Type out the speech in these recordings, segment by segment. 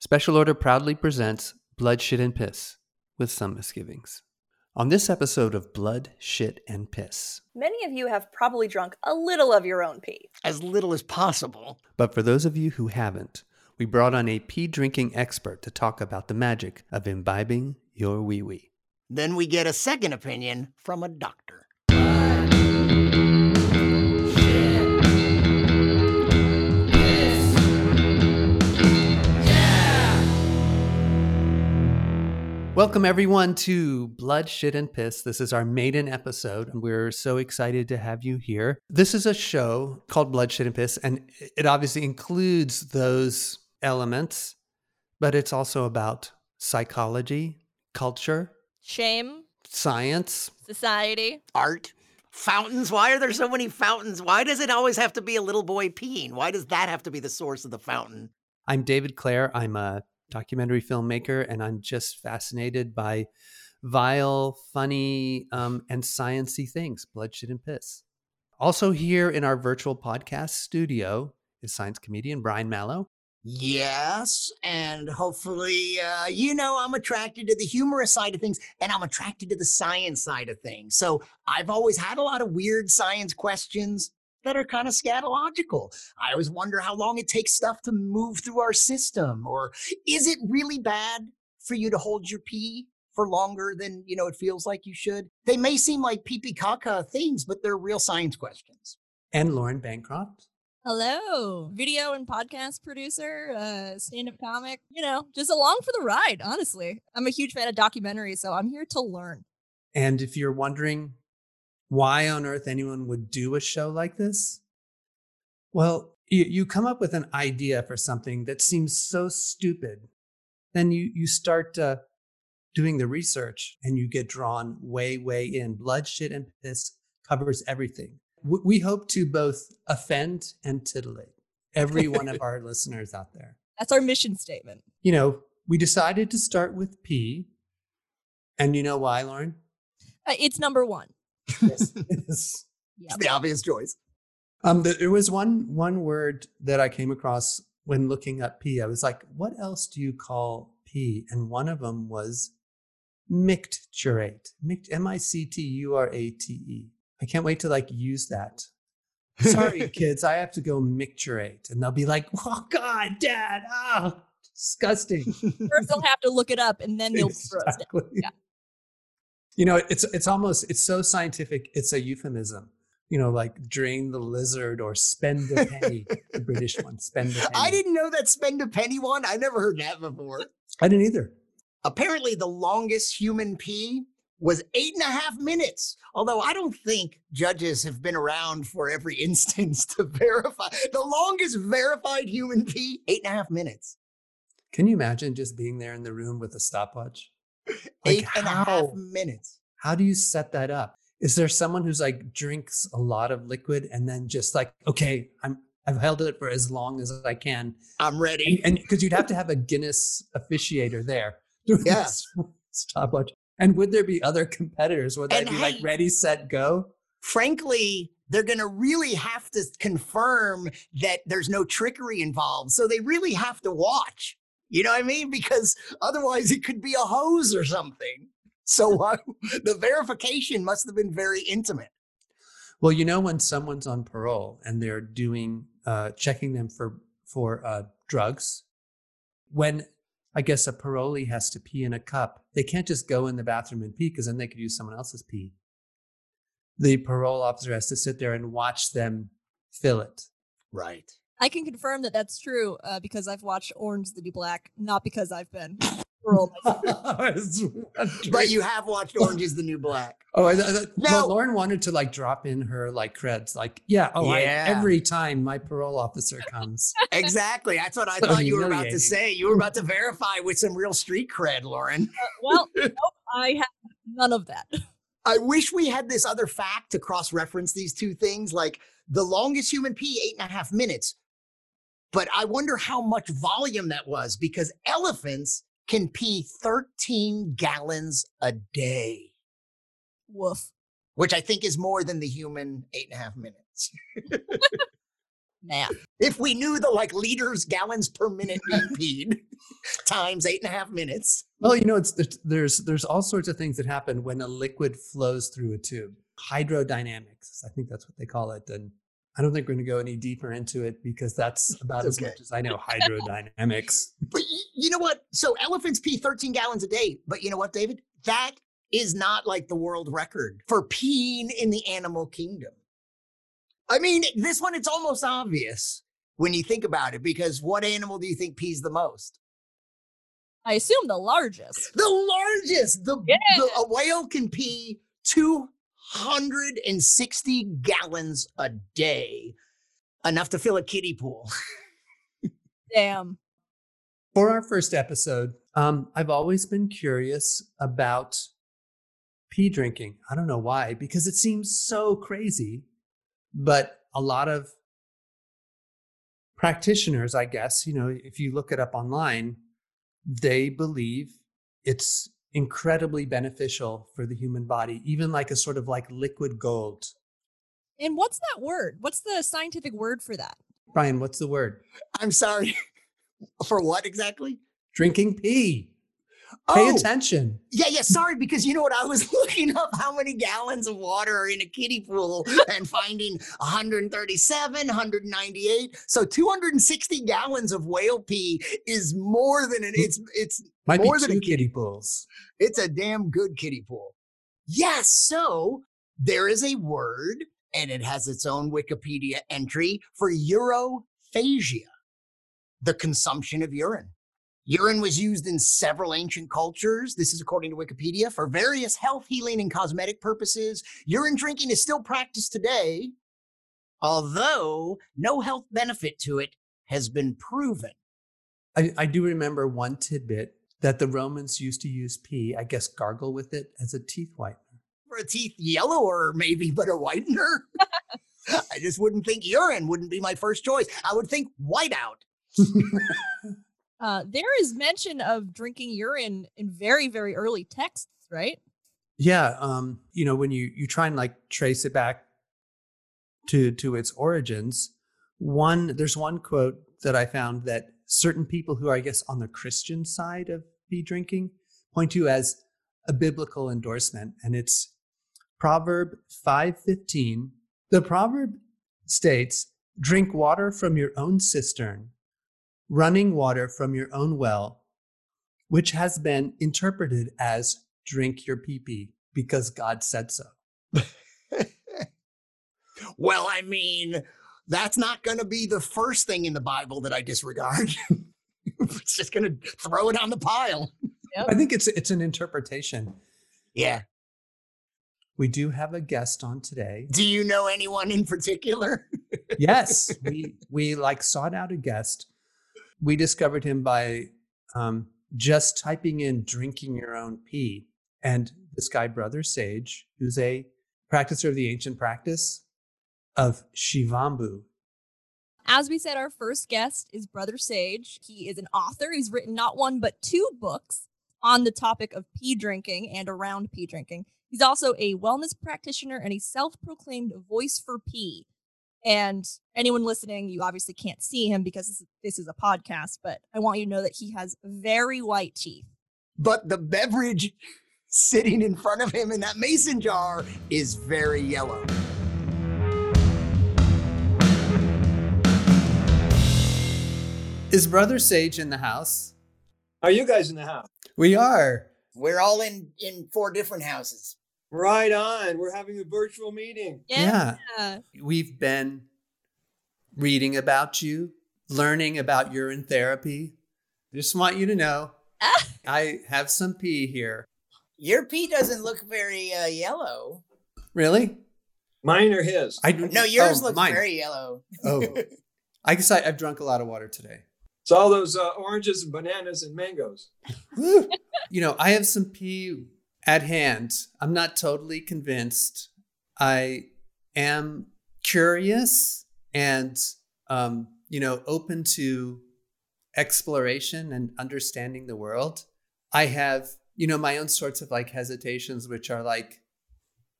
Special Order proudly presents Blood, Shit, and Piss with some misgivings. On this episode of Blood, Shit, and Piss. Many of you have probably drunk a little of your own pee. As little as possible. But for those of you who haven't, we brought on a pee drinking expert to talk about the magic of imbibing your wee wee. Then we get a second opinion from a doctor. Welcome, everyone, to Blood, Shit, and Piss. This is our maiden episode, and we're so excited to have you here. This is a show called Blood, Shit, and Piss, and it obviously includes those elements, but it's also about psychology, culture, Shame, science. society. Art. Fountains. Why are there so many fountains? Why does it always have to be a little boy peeing? Why does that have to be the source of the fountain? I'm David Clare. I'm a documentary filmmaker, and I'm just fascinated by vile, funny, um, and sciency things, blood, shit, and piss. Also, here in our virtual podcast studio is science comedian Brian Malow. Yes, and hopefully, uh, you know, I'm attracted to the humorous side of things and I'm attracted to the science side of things. So I've always had a lot of weird science questions that are kind of scatological. I always wonder how long it takes stuff to move through our system, or is it really bad for you to hold your pee for longer than you know it feels like you should? They may seem like pee pee caca things, but they're real science questions. And Lauren Bancroft. Hello, video and podcast producer, uh, stand up comic, you know, just along for the ride, honestly. I'm a huge fan of documentaries, so I'm here to learn. And if you're wondering why on earth anyone would do a show like this, well, you, you come up with an idea for something that seems so stupid. Then you, you start uh, doing the research and you get drawn way, way in. Blood, shit, and piss covers everything. We hope to both offend and titillate every one of our listeners out there. That's our mission statement. You know, we decided to start with P. And you know why, Lauren? Uh, it's number one. Yes. yes. Yeah. It's the obvious choice. Um, th- there was one one word that I came across when looking up pee. I was like, "What else do you call pee?" And one of them was micturate. Mict- M I C T U R A T E. I can't wait to like use that. Sorry, kids, I have to go micturate, and they'll be like, "Oh God, Dad, ah, disgusting." First, they'll have to look it up, and then they'll throw us down. Exactly. Yeah. You know, it's it's almost it's so scientific. It's a euphemism. You know, like drain the lizard or spend a penny. the British one, spend a penny. I didn't know that spend a penny one. I never heard that before. I didn't either. Apparently, the longest human pee was eight and a half minutes. Although I don't think judges have been around for every instance to verify. The longest verified human pee, eight and a half minutes. Can you imagine just being there in the room with a stopwatch? Eight and a half how, minutes. how do you set that up? Is there someone who's like drinks a lot of liquid and then just like, okay, I'm I've held it for as long as I can, I'm ready. and because you'd have to have a Guinness officiator there Yeah. stopwatch. And would there be other competitors? Would they And be like ready, set, go? Frankly, they're going to really have to confirm that there's no trickery involved. So they really have to watch. You know what I mean? Because otherwise it could be a hose or something. So uh, the verification must have been very intimate. Well, you know when someone's on parole and they're doing uh, checking them for for uh, drugs, when I guess a parolee has to pee in a cup, they can't just go in the bathroom and pee because then they could use someone else's pee. The parole officer has to sit there and watch them fill it. Right. I can confirm that that's true uh, because I've watched Orange is the New Black, not because I've been. But you have watched Orange is the New Black. Oh, I, I, No. well, Lauren wanted to like drop in her like creds, like, yeah, oh, I, every time my parole officer comes. Exactly. That's what I So thought you were about to say. You were about to verify with some real street cred, Lauren. Uh, well, nope, I have none of that. I wish we had this other fact to cross reference these two things. Like the longest human pee, eight and a half minutes. But I wonder how much volume that was because elephants can pee 13 gallons a day, Woof. which I think is more than the human eight and a half minutes. math. If we knew the like liters, gallons per minute being peed times eight and a half minutes. Well, you know, it's there's, there's there's all sorts of things that happen when a liquid flows through a tube. Hydrodynamics, I think that's what they call it. And I don't think we're going to go any deeper into it because that's about as okay. much as I know hydrodynamics. But y- you know what? So elephants pee 13 gallons a day. But you know what, David? That is not like the world record for peeing in the animal kingdom. I mean, this one, it's almost obvious when you think about it, because what animal do you think pees the most? I assume the largest. The largest. The, Yeah. the a whale can pee 260 gallons a day, enough to fill a kiddie pool. Damn. For our first episode, um, I've always been curious about pee drinking. I don't know why, because it seems so crazy, but a lot of practitioners, I guess, you know, if you look it up online, they believe it's incredibly beneficial for the human body, even like a sort of like liquid gold. And what's that word? What's the scientific word for that? Brian, what's the word? I'm sorry. For what exactly? Drinking pee. Pay Oh, attention. Yeah, yeah, sorry, because you know what? I was looking up how many gallons of water are in a kiddie pool and finding 137, 198. So 260 gallons of whale pee is more than an it's it's Might More than a two kiddie. kiddie pools. it's a damn good kiddie pool. Yes, so there is a word and it has its own Wikipedia entry for urophagia, the consumption of urine. Urine was used in several ancient cultures. This is according to Wikipedia for various health, healing, and cosmetic purposes. Urine drinking is still practiced today, although no health benefit to it has been proven. I, I do remember one tidbit that the Romans used to use pee, I guess gargle with it as a teeth whitener. For a teeth yellower, maybe, but a whitener? I just wouldn't think urine wouldn't be my first choice. I would think whiteout. Uh, there is mention of drinking urine in very, very early texts, right? Yeah, um, you know, when you you try and like trace it back to to its origins, one there's one quote that I found that certain people who are, I guess, on the Christian side of pee drinking point to as a biblical endorsement, and it's Proverb five fifteen. The proverb states, "Drink water from your own cistern, running water from your own well." which has been interpreted as drink your pee pee because God said so. well, I mean, that's not going to be the first thing in the Bible that I disregard. it's just going to throw it on the pile. I think it's it's an interpretation. Yeah. We do have a guest on today. Do you know anyone in particular? Yes, we we like sought out a guest. We discovered him by um, just typing in "drinking your own pee," and this guy, Brother Sage, who's a practicer of the ancient practice of Shivambu. As we said, our first guest is Brother Sage. He is an author. He's written not one, but two books on the topic of pee drinking and around pee drinking. He's also a wellness practitioner and a self proclaimed voice for pee. And anyone listening, you obviously can't see him because this is, a podcast, but I want you to know that he has very white teeth. but the beverage sitting in front of him in that mason jar is very yellow. Is Brother Sage in the house? Are you guys in the house? We are. We're all in in four different houses. Right on. We're having a virtual meeting. Yeah. Yeah. We've been reading about you, learning about urine therapy. Just want you to know. I have some pee here. Your pee doesn't look very uh, yellow. Really? Mine or his? I No, yours oh, looks mine. very yellow. Oh, I guess I, I've drunk a lot of water today. It's all those uh, oranges and bananas and mangoes. You know, I have some pee at hand. I'm not totally convinced. I am curious and, um, you know, open to exploration and understanding the world. I have, you know, my own sorts of like hesitations, which are like,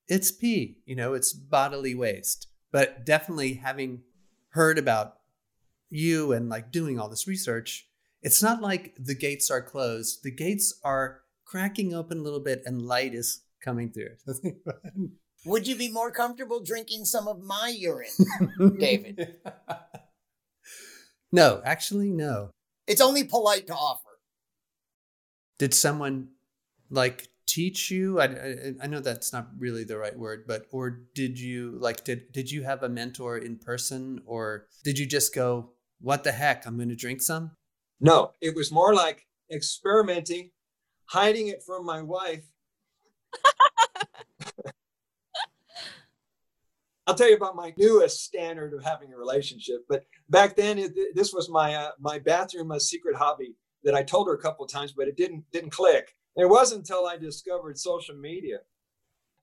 it's pee, you know, it's bodily waste. But definitely having heard about you and like doing all this research, it's not like the gates are closed. The gates are cracking open a little bit and light is coming through. Would you be more comfortable drinking some of my urine? David. no, actually, no. It's only polite to offer. Did someone like teach you? I, I, I know that's not really the right word, but or did you like did did you have a mentor in person, or did you just go, "What the heck? I'm going to drink some"? No, it was more like experimenting, hiding it from my wife. I'll tell you about my newest standard of having a relationship. But back then, it, this was my uh, my bathroom a secret hobby that I told her a couple of times, but it didn't didn't click. And it wasn't until I discovered social media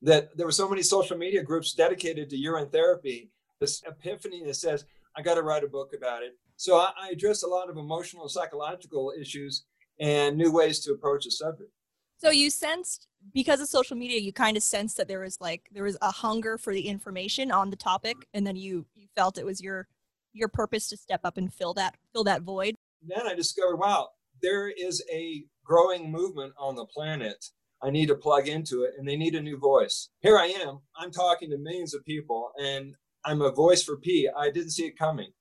that there were so many social media groups dedicated to urine therapy. This epiphany that says I got to write a book about it. So I, I address a lot of emotional psychological issues and new ways to approach the subject. So you sensed because of social media, you kind of sensed that there was like there was a hunger for the information on the topic, and then you you felt it was your your purpose to step up and fill that fill that void. Then I discovered, wow, there is a growing movement on the planet. I need to plug into it, and they need a new voice. Here I am. I'm talking to millions of people, and I'm a voice for pee. I didn't see it coming.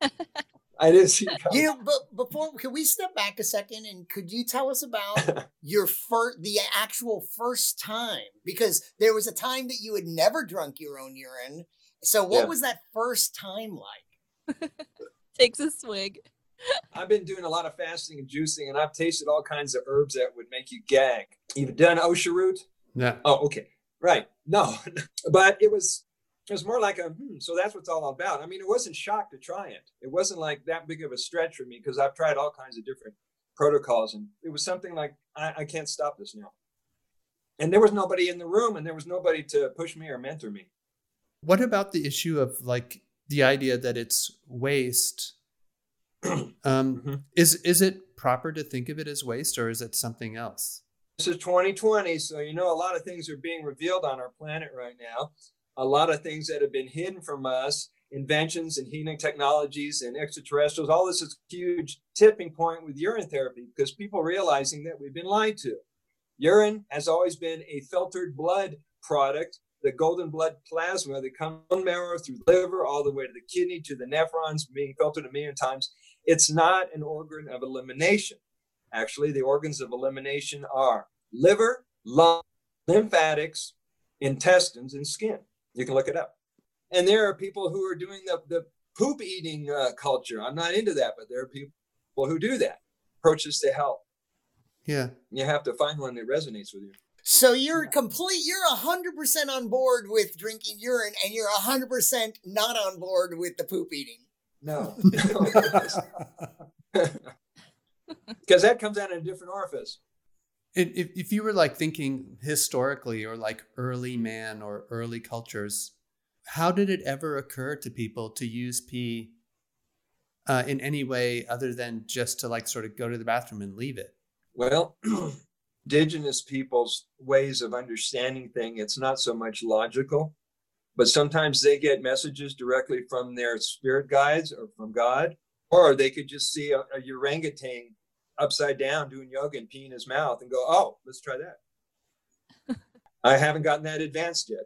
I didn't see it. You know, but before can we step back a second and could you tell us about your first the actual first time? Because there was a time that you had never drunk your own urine. So what Yeah. was that first time like? Takes a swig. I've been doing a lot of fasting and juicing, and I've tasted all kinds of herbs that would make you gag. You've done osha root? Yeah. Oh, okay. Right. No, but it was it was more like a hmm, so that's what's all about. I mean, it wasn't shock to try it. It wasn't like that big of a stretch for me because I've tried all kinds of different protocols, and it was something like I, I can't stop this now. And there was nobody in the room, and there was nobody to push me or mentor me. What about the issue of like the idea that it's waste? um, Mhm. Is is it proper to think of it as waste, or is it something else? This is 2020, so you know a lot of things are being revealed on our planet right now. A lot of things that have been hidden from us, inventions and healing technologies and extraterrestrials. All this is a huge tipping point with urine therapy because people realizing that we've been lied to. Urine has always been a filtered blood product, the golden blood plasma that comes from marrow through liver all the way to the kidney to the nephrons being filtered a million times. It's not an organ of elimination. Actually, the organs of elimination are liver, lung, lymphatics, intestines, and skin. You can look it up. And there are people who are doing the, the poop eating uh, culture. I'm not into that, but there are people who do that. Approaches to health. Yeah. You have to find one that resonates with you. So you're complete you're hundred percent on board with drinking urine and you're hundred percent not on board with the poop eating. No. Because that comes out in a different orifice. If, if you were like thinking historically or like early man or early cultures, how did it ever occur to people to use pee uh, in any way other than just to like sort of go to the bathroom and leave it? Well, indigenous people's ways of understanding thing, it's not so much logical, but sometimes they get messages directly from their spirit guides or from God, or they could just see a, a orangutan upside down doing yoga and peeing his mouth and go, "Oh, let's try that." I haven't gotten that advanced yet.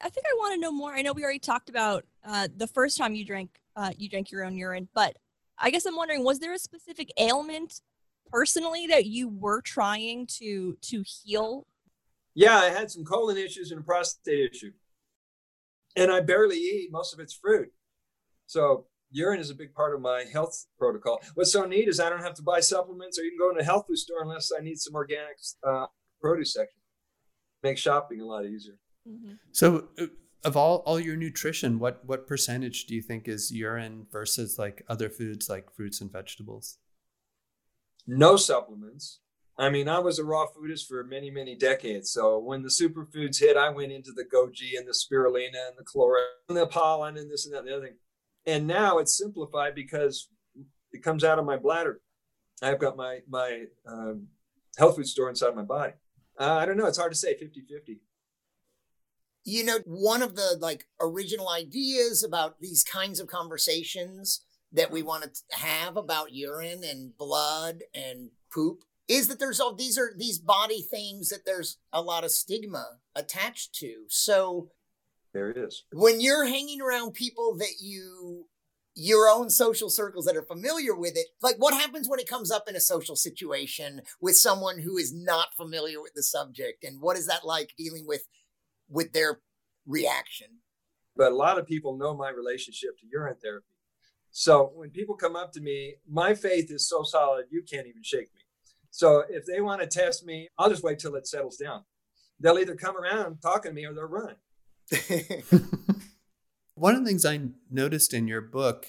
I think I want to know more. I know we already talked about uh, the first time you drank uh, you drank your own urine, but I guess I'm wondering was there a specific ailment personally that you were trying to to heal? Yeah, I had some colon issues and a prostate issue, and I barely eat. Most of it's fruit, so urine is a big part of my health protocol. What's so neat is I don't have to buy supplements or even go to a health food store unless I need some organic uh, produce section. Makes shopping a lot easier. So, uh, of all all your nutrition, what what percentage do you think is urine versus like other foods like fruits and vegetables? No supplements. I mean, I was a raw foodist for many, many decades. So when the superfoods hit, I went into the goji and the spirulina and the chlorella and the pollen and this and that and the other thing. And now it's simplified because it comes out of my bladder. I've got my my um, health food store inside my body. Uh, I don't know. It's hard to say 50 50. You know, one of the like original ideas about these kinds of conversations that we want to have about urine and blood and poop is that there's all these are these body things that there's a lot of stigma attached to. So there it is. When you're hanging around people that you your own social circles that are familiar with it, like what happens when it comes up in a social situation with someone who is not familiar with the subject and what is that like dealing with with their reaction? But a lot of people know my relationship to urine therapy. So when people come up to me, my faith is so solid you can't even shake me. So if they want to test me, I'll just wait till it settles down. They'll either come around talking to me or they'll run. One of the things I noticed in your book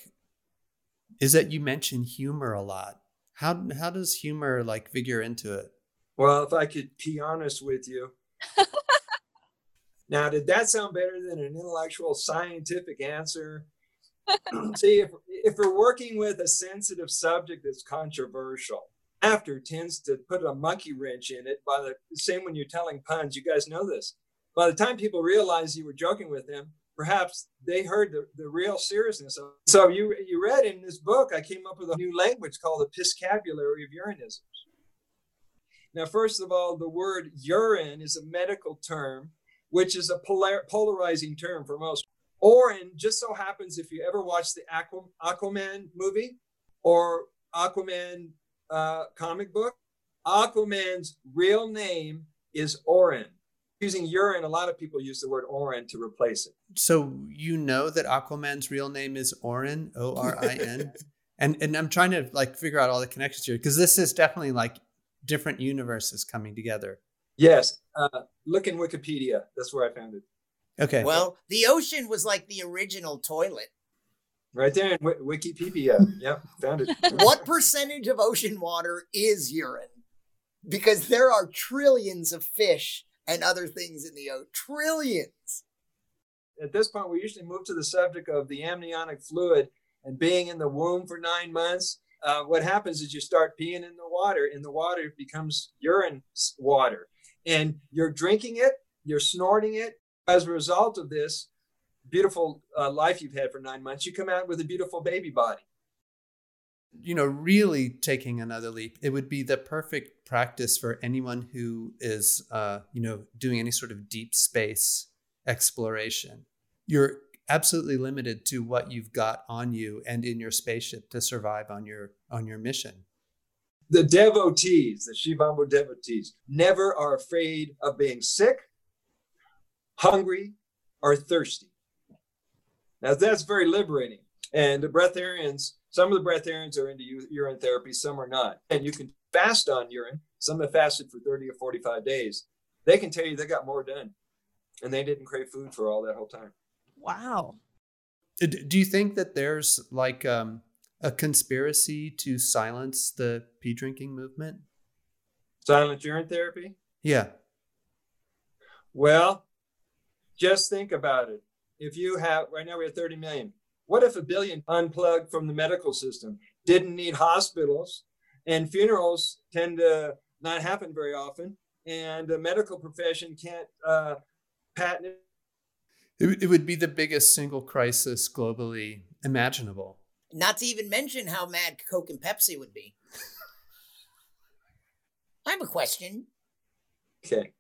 is that you mention humor a lot. How how does humor like figure into it? Well, if I could be honest with you. now, did that sound better than an intellectual scientific answer? See, if, if we're working with a sensitive subject that's controversial, after tends to put a monkey wrench in it by the same when you're telling puns. You guys know this. By the time people realized you were joking with them, perhaps they heard the, the real seriousness of it. So you you read in this book, I came up with a new language called the piscabulary of urinisms. Now, first of all, the word urine is a medical term, which is a polar, polarizing term for most. Orin just so happens if you ever watch the Aqu- Aquaman movie or Aquaman uh, comic book, Aquaman's real name is Orin. Using urine, a lot of people use the word Orin to replace it. So you know that Aquaman's real name is Orin, O R I N, and and I'm trying to like figure out all the connections here because this is definitely like different universes coming together. Yes, uh, look in Wikipedia. That's where I found it. Okay. Well, the ocean was like the original toilet. Right there in w- Wikipedia. yep, found it. what percentage of ocean water is urine? Because there are trillions of fish and other things in the. Trillions. At this point, we usually move to the subject of the amniotic fluid and being in the womb for nine months. Uh, what happens is you start peeing in the water, and the water becomes urine water. And you're drinking it, you're snorting it. As a result of this, beautiful uh, life you've had for nine months, you come out with a beautiful baby body. You know, really taking another leap, it would be the perfect practice for anyone who is, uh, you know, doing any sort of deep space exploration. You're absolutely limited to what you've got on you and in your spaceship to survive on your on your mission. The devotees, the Shivambu devotees, never are afraid of being sick, hungry, or thirsty. Now that's very liberating. And the breatharians, some of the breatharians are into urine therapy, some are not. And you can fast on urine. Some have fasted for 30 or 45 days. They can tell you they got more done. And they didn't crave food for all that whole time. Wow. Do you think that there's like um, a conspiracy to silence the pee drinking movement? Silent urine therapy? Yeah. Well, just think about it if you have right now we have 30 million what if a billion unplugged from the medical system? Didn't need hospitals and funerals tend to not happen very often and the medical profession can't uh, patent it. It, it would be the biggest single crisis globally imaginable. Not to even mention how mad coke and pepsi would be. I have a question. Okay.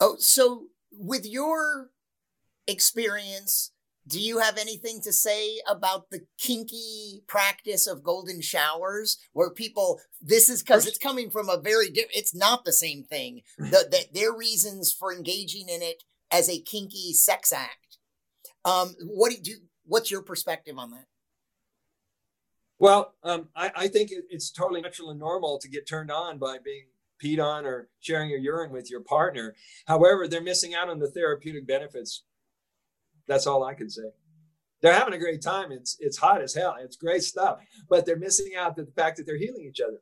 Oh so with your experience, do you have anything to say about the kinky practice of golden showers where people this is because it's coming from a very different it's not the same thing. The, the, their reasons for engaging in it as a kinky sex act. Um what do you what's your perspective on that? Well um, I, I think it, it's totally natural and normal to get turned on by being peed on or sharing your urine with your partner. However they're missing out on the therapeutic benefits that's all I can say. They're having a great time. It's it's hot as hell. It's great stuff, but they're missing out the fact that they're healing each other.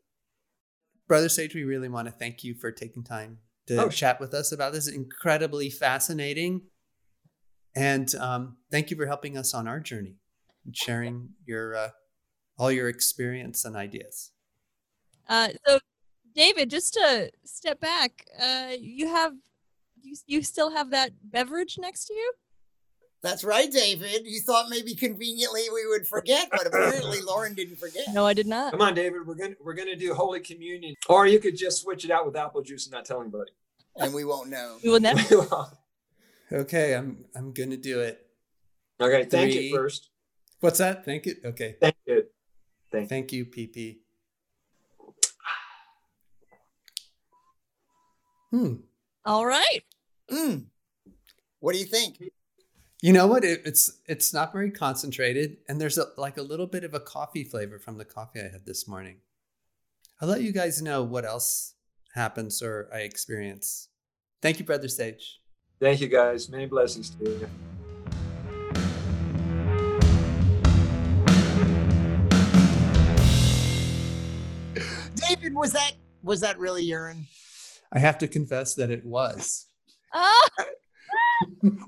Brother Sage, we really want to thank you for taking time to oh, chat with us about this. Incredibly fascinating. And um, thank you for helping us on our journey and sharing your uh, all your experience and ideas. Uh, so, David, just to step back, uh, you have you you still have that beverage next to you? That's right, David. You thought maybe conveniently we would forget, but apparently Lauren didn't forget. No, I did not. Come on, David. We're gonna we're gonna do Holy Communion, or you could just switch it out with apple juice and not tell anybody. And we won't know. We will never. Okay, I'm I'm gonna do it. okay, thank Three. you first. What's that? Thank you. Okay. Thank you. Thank you, PP. Hmm. All right. Mm. What do you think? You know what? It, it's it's not very concentrated, and there's a, like a little bit of a coffee flavor from the coffee I had this morning. I'll let you guys know what else happens or I experience. Thank you, Brother Sage. Thank you, guys. Many blessings to you. David, was that was that really urine? I have to confess that it was. Ah,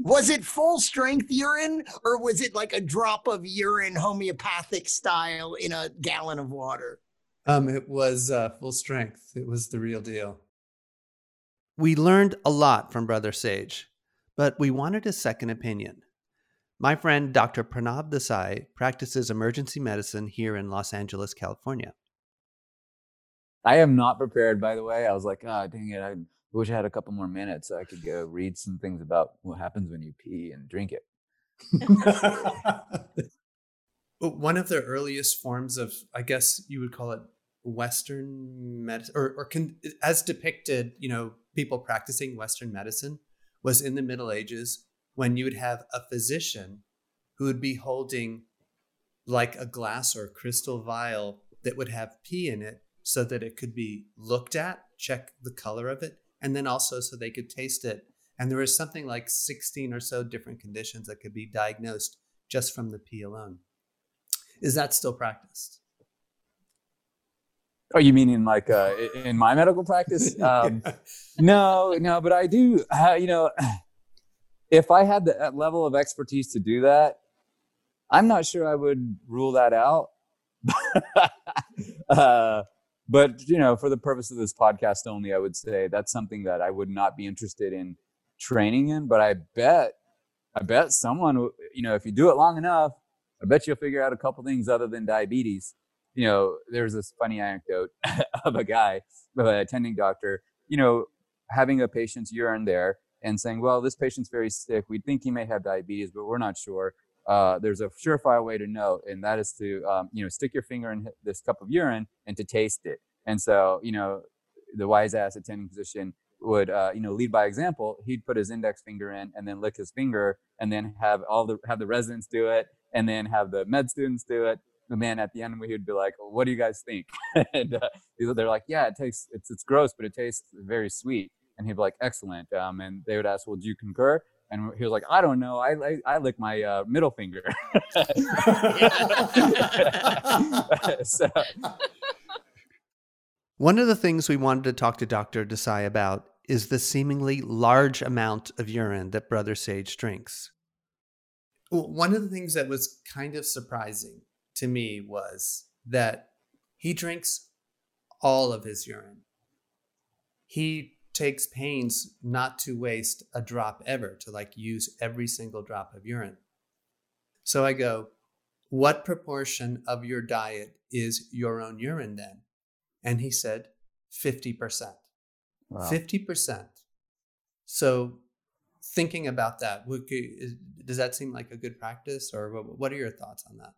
Was it full strength urine or was it like a drop of urine homeopathic style in a gallon of water? Um, it was uh, full strength. It was the real deal. We learned a lot from Brother Sage, but we wanted a second opinion. My friend Dr. Pranab Desai practices emergency medicine here in Los Angeles, California. I am not prepared, by the way. I was like, ah, dang it. I wish I had a couple more minutes so I could go read some things about what happens when you pee and drink it. One of the earliest forms of, I guess you would call it Western medicine, or, or con- as depicted, you know, people practicing Western medicine was in the Middle Ages when you would have a physician who would be holding like a glass or a crystal vial that would have pee in it so that it could be looked at, check the color of it, and then also so they could taste it. And there was something like 16 or so different conditions that could be diagnosed just from the pee alone. Is that still practiced? Oh, you mean in like uh, in my medical practice? Um, no, no, but I do. Uh, you know, if I had the that level of expertise to do that, I'm not sure I would rule that out. uh, but you know, for the purpose of this podcast only, I would say that's something that I would not be interested in training in. But I bet, I bet someone you know, if you do it long enough, I bet you'll figure out a couple things other than diabetes. You know, there's this funny anecdote of a guy, of an attending doctor, you know, having a patient's urine there and saying, well, this patient's very sick. We think he may have diabetes, but we're not sure. Uh, there's a surefire way to know, and that is to, um, you know, stick your finger in this cup of urine and to taste it. And so, you know, the wise ass attending physician would, uh, you know, lead by example. He'd put his index finger in and then lick his finger, and then have all the have the residents do it, and then have the med students do it. And then at the end, he would be like, "What do you guys think?" and uh, they're like, "Yeah, it tastes it's it's gross, but it tastes very sweet." And he'd be like, "Excellent." Um, and they would ask, "Well, do you concur?" And he was like, "I don't know. I I, I lick my uh, middle finger." so, One of the things we wanted to talk to Dr. Desai about is the seemingly large amount of urine that Brother Sage drinks. One of the things that was kind of surprising to me was that he drinks all of his urine. He takes pains not to waste a drop ever, to like use every single drop of urine. So I go, What proportion of your diet is your own urine then? And he said 50%. wow. 50%. So thinking about that, does that seem like a good practice or what, are your thoughts on that?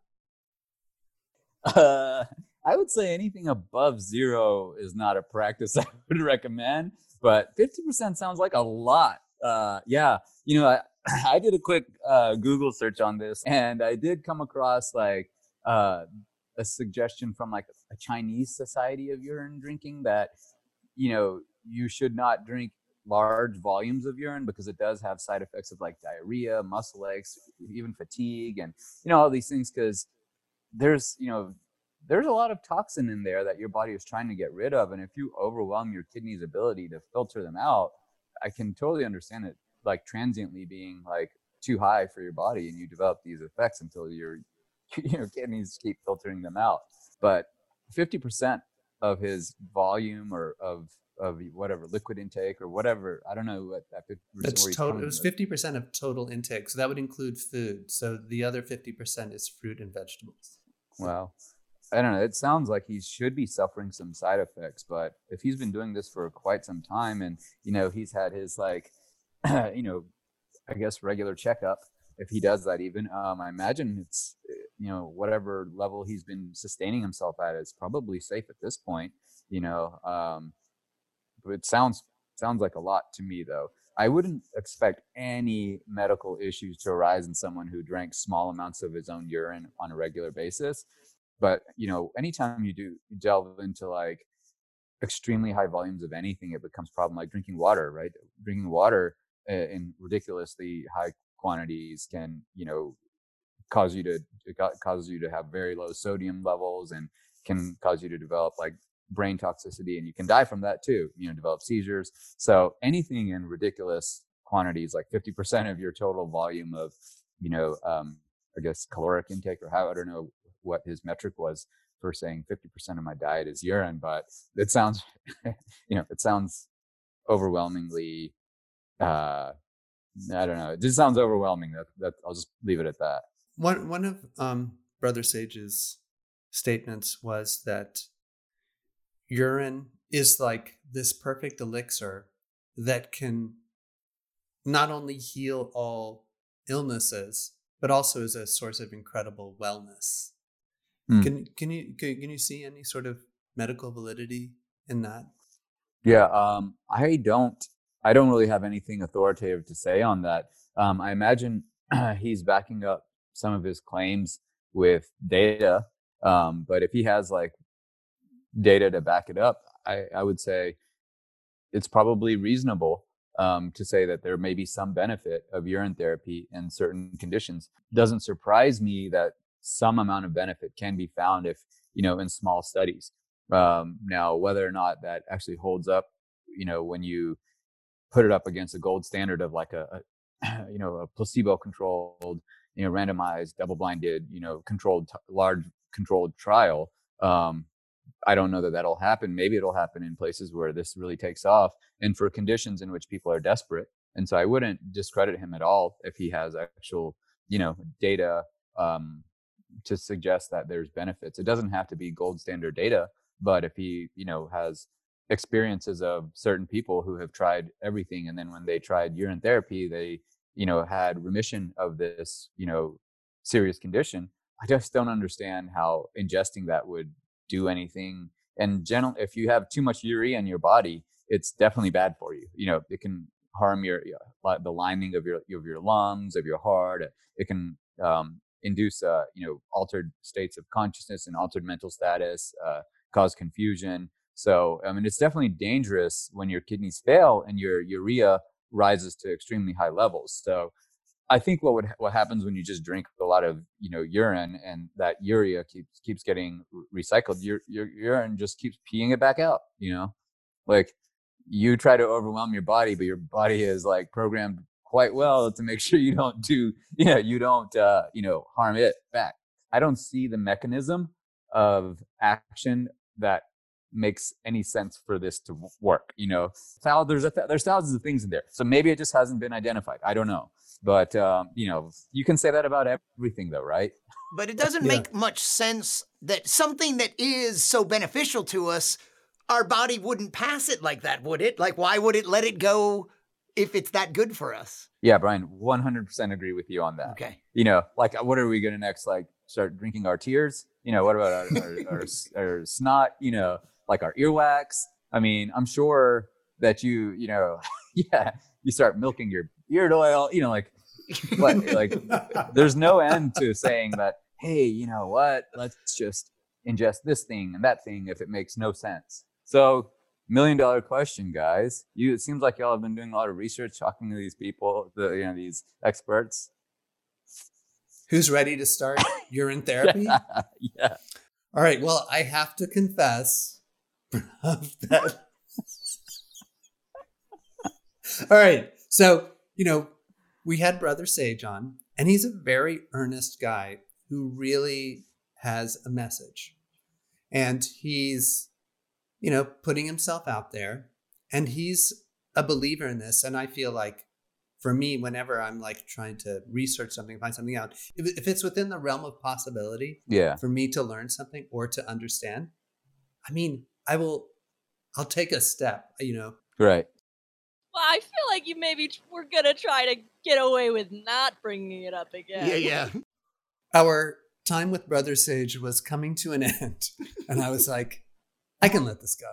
Uh, I would say anything above zero is not a practice I would recommend, but 50% sounds like a lot. Uh, yeah, you know, I, I did a quick uh, Google search on this and I did come across like uh, a suggestion from like a Chinese Society of Urine Drinking that, you know, you should not drink large volumes of urine because it does have side effects of like diarrhea, muscle aches, even fatigue, and, you know, all these things because there's you know there's a lot of toxin in there that your body is trying to get rid of and if you overwhelm your kidney's ability to filter them out i can totally understand it like transiently being like too high for your body and you develop these effects until your your kidneys keep filtering them out but 50% of his volume or of of whatever liquid intake or whatever. I don't know what that 50% That's total. It was fifty percent of total intake, so that would include food. So the other fifty percent is fruit and vegetables. Well, I don't know. It sounds like he should be suffering some side effects, but if he's been doing this for quite some time and, you know, he's had his like, you know, I guess regular checkup, if he does that even, um, I imagine it's, you know, whatever level he's been sustaining himself at is probably safe at this point, you know. Um, it sounds sounds like a lot to me though. I wouldn't expect any medical issues to arise in someone who drank small amounts of his own urine on a regular basis. But you know, anytime you do delve into like extremely high volumes of anything, it becomes problem. Like drinking water, right? Drinking water uh, in ridiculously high quantities can, you know, cause you to it causes you to have very low sodium levels and can cause you to develop like brain toxicity and you can die from that too you know develop seizures so anything in ridiculous quantities like 50% of your total volume of you know um i guess caloric intake or how i don't know what his metric was for saying 50% of my diet is urine but it sounds you know it sounds overwhelmingly uh i don't know it just sounds overwhelming that that i'll just leave it at that One one of um, Brother Sage's statements was that urine is like this perfect elixir that can not only heal all illnesses but also is a source of incredible wellness. Hmm. Can can you can, can you see any sort of medical validity in that? Yeah, um, I don't. I don't really have anything authoritative to say on that. Um, I imagine he's backing up some of his claims with data, um, but if he has like data to back it up, I, I would say it's probably reasonable um, to say that there may be some benefit of urine therapy in certain conditions. Doesn't surprise me that some amount of benefit can be found if you know in small studies. Um, now, whether or not that actually holds up, you know, when you put it up against a gold standard of like a, a you know a placebo-controlled, you know, randomized, double-blinded, you know, controlled, t- large controlled trial. Um, I don't know that that'll happen. Maybe it'll happen in places where this really takes off and for conditions in which people are desperate. And so I wouldn't discredit him at all if he has actual, you know, data um, to suggest that there's benefits. It doesn't have to be gold standard data, but if he, you know, has experiences of certain people who have tried everything and then when they tried urine therapy, they, you know, had remission of this, you know, serious condition. I just don't understand how ingesting that would do anything. And general, if you have too much urea in your body, it's definitely bad for you. You know, it can harm your the lining of your of your lungs, of your heart. It can um, induce, uh, you know, altered states of consciousness and altered mental status, uh, cause confusion. So, I mean, it's definitely dangerous when your kidneys fail and your urea rises to extremely high levels. So, I think what would what happens when you just drink a lot of you know urine and that urea keeps keeps getting recycled. Your your urine just keeps peeing it back out. You know, like you try to overwhelm your body, but your body is like programmed quite well to make sure you don't do you know you don't uh, you know harm it back. I don't see the mechanism of action that makes any sense for this to work. You know, there's a th- there's thousands of things in there, so maybe it just hasn't been identified. I don't know. But um, you know, you can say that about everything, though, right? But it doesn't Yeah. make much sense that something that is so beneficial to us, our body wouldn't pass it like that, would it? Like, why would it let it go if it's that good for us? Yeah, Brian, 100% agree with you on that. Okay. You know, like, what are we gonna next? Like, start drinking our tears? You know, what about our, our, our, our snot? You know, like our earwax? I mean, I'm sure that you, you know, yeah, you start milking your beard oil. You know, like, what, like there's no end to saying that hey you know what let's just ingest this thing and that thing if it makes no sense so million dollar question guys you it seems like y'all have been doing a lot of research talking to these people the you know these experts Who's ready to start urine therapy? yeah All right. Well, I have to confess that. All right. So, you know, we had Brother Sage on, and he's a very earnest guy who really has a message. And he's you know, putting himself out there. And he's a believer in this. And I feel like for me, whenever I'm like trying to research something, find something out, if, if it's within the realm of possibility Yeah. for me to learn something or to understand, I mean, I will, I'll take a step, you know. Right. Well, I feel like you maybe we're gonna try to get away with not bringing it up again. Yeah, yeah. Our time with Brother Sage was coming to an end. And I was like, I can let this go.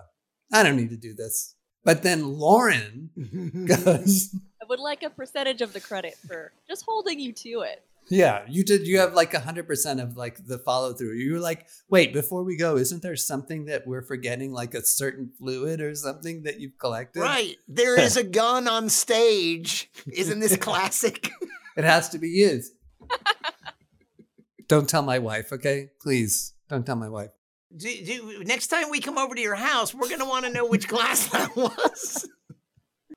I don't need to do this. But then Lauren goes, I would like a percentage of the credit for just holding you to it. Yeah, you did. You have like 100% of like the follow through. You were like, wait, before we go, isn't there something that we're forgetting, like a certain fluid or something that you've collected? Right. There is a gun on stage. Isn't this classic? It has to be used. don't tell my wife, okay? Please don't tell my wife. Do, do, next time we come over to your house, we're going to want to know which glass that was.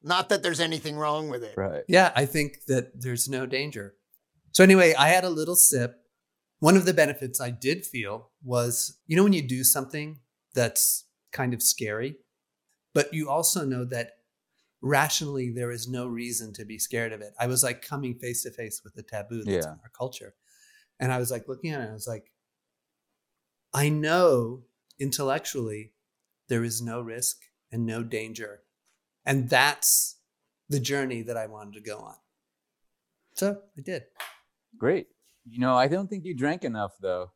Not that there's anything wrong with it. Right. Yeah, I think that there's no danger. So, anyway, I had a little sip. One of the benefits I did feel was you know, when you do something that's kind of scary, but you also know that rationally there is no reason to be scared of it. I was like coming face to face with the taboo that's Yeah. in our culture. And I was like looking at it, I was like, I know intellectually there is no risk and no danger. And that's the journey that I wanted to go on. So I did. Great. You know, I don't think you drank enough though.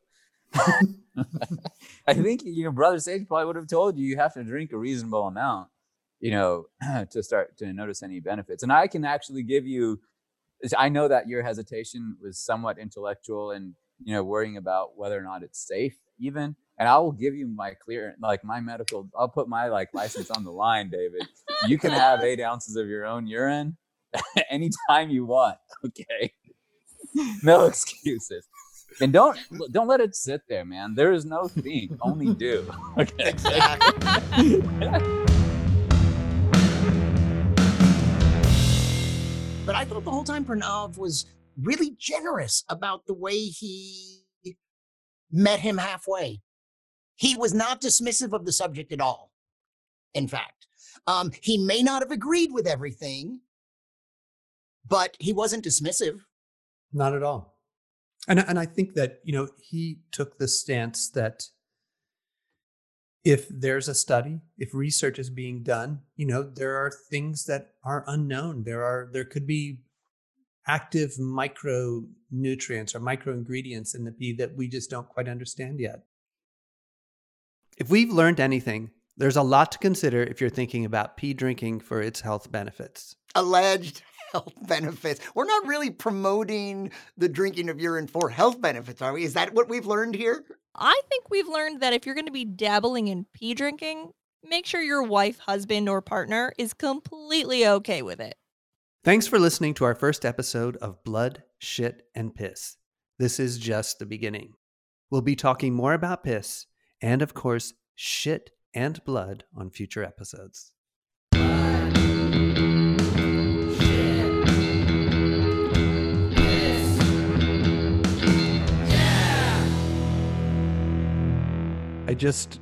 I think you know, Brother Sage probably would have told you you have to drink a reasonable amount, you know, to start to notice any benefits. And I can actually give you. I know that your hesitation was somewhat intellectual and you know worrying about whether or not it's safe, even. And I will give you my clear, like my medical. I'll put my like license on the line, David. You can have eight ounces of your own urine anytime you want. Okay, no excuses. And don't don't let it sit there, man. There is no think, only do. Okay. Exactly. but I thought the whole time Pranav was really generous about the way he met him halfway. He was not dismissive of the subject at all. In fact, um, he may not have agreed with everything, but he wasn't dismissive. Not at all. And and I think that, you know, he took the stance that if there's a study, if research is being done, you know, there are things that are unknown. There are there could be active micronutrients or microingredients in the pee that we just don't quite understand yet. If we've learned anything, there's a lot to consider if you're thinking about pee drinking for its health benefits. Alleged health benefits. We're not really promoting the drinking of urine for health benefits, are we? Is that what we've learned here? I think we've learned that if you're going to be dabbling in pee drinking, make sure your wife, husband, or partner is completely okay with it. Thanks for listening to our first episode of Blood, Shit, and Piss. This is just the beginning. We'll be talking more about piss and, of course, shit and blood on future episodes. I just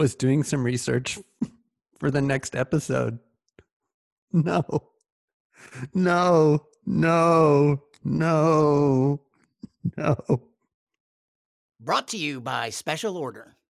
was doing some research for the next episode. No. No. No. No. No. Brought to you by special order.